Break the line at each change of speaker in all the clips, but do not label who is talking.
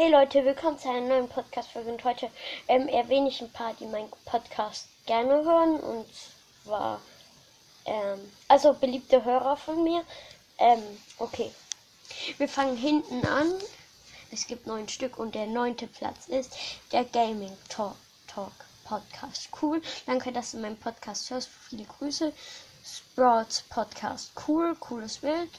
Hey Leute, willkommen zu einer neuen Podcast-Folge und heute ähm, erwähne ich ein paar, die meinen Podcast gerne hören und zwar, ähm, also beliebte Hörer von mir. Ähm, okay. Wir fangen hinten an. Es gibt neun Stück und der neunte Platz ist der Gaming Talk, Talk Podcast. Cool. Danke, dass du meinen Podcast hörst. Viele Grüße. Sprouts Podcast. Cool. Cooles Bild.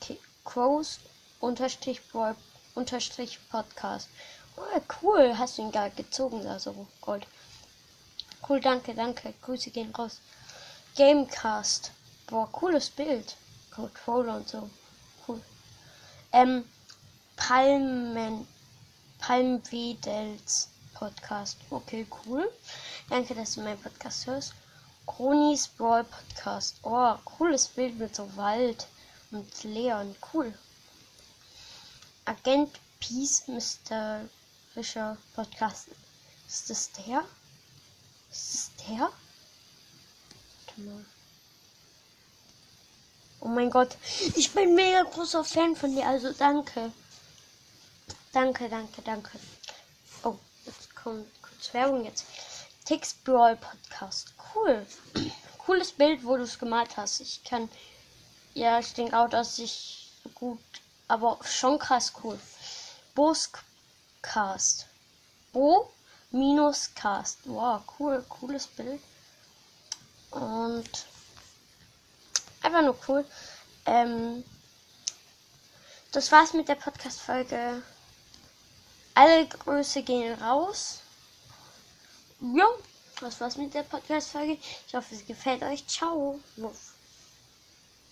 Okay. Crows unterstrich Brawl unterstrich Podcast. Oh, cool, hast du ihn gar gezogen, also Gold. Cool, danke, danke. Grüße gehen raus. Gamecast. Boah, cooles Bild. Controller und so. Cool. Ähm, Palmen, Palmwedels Podcast. Okay, cool. Danke, dass du meinen Podcast hörst. Kronis Brawl Podcast. Oh, cooles Bild mit so Wald und Leon. Cool. Agent Peace Mysterischer Podcast. Ist das der? Ist das der? Warte mal. Oh mein Gott, ich bin mega großer Fan von dir, also danke. Danke, danke, danke. Oh, jetzt kommt kurz Werbung jetzt. Tix Brawl Podcast. Cool. Cooles Bild, wo du es gemalt hast. Ich kann. Ja, ich denke auch, dass ich gut aber schon krass cool. Boscast. Bo minus Cast. Wow, cool, cooles Bild. Und einfach nur cool. Ähm, das war's mit der Podcast-Folge. Alle Grüße gehen raus. Ja, das war's mit der Podcast-Folge. Ich hoffe, es gefällt euch. Ciao.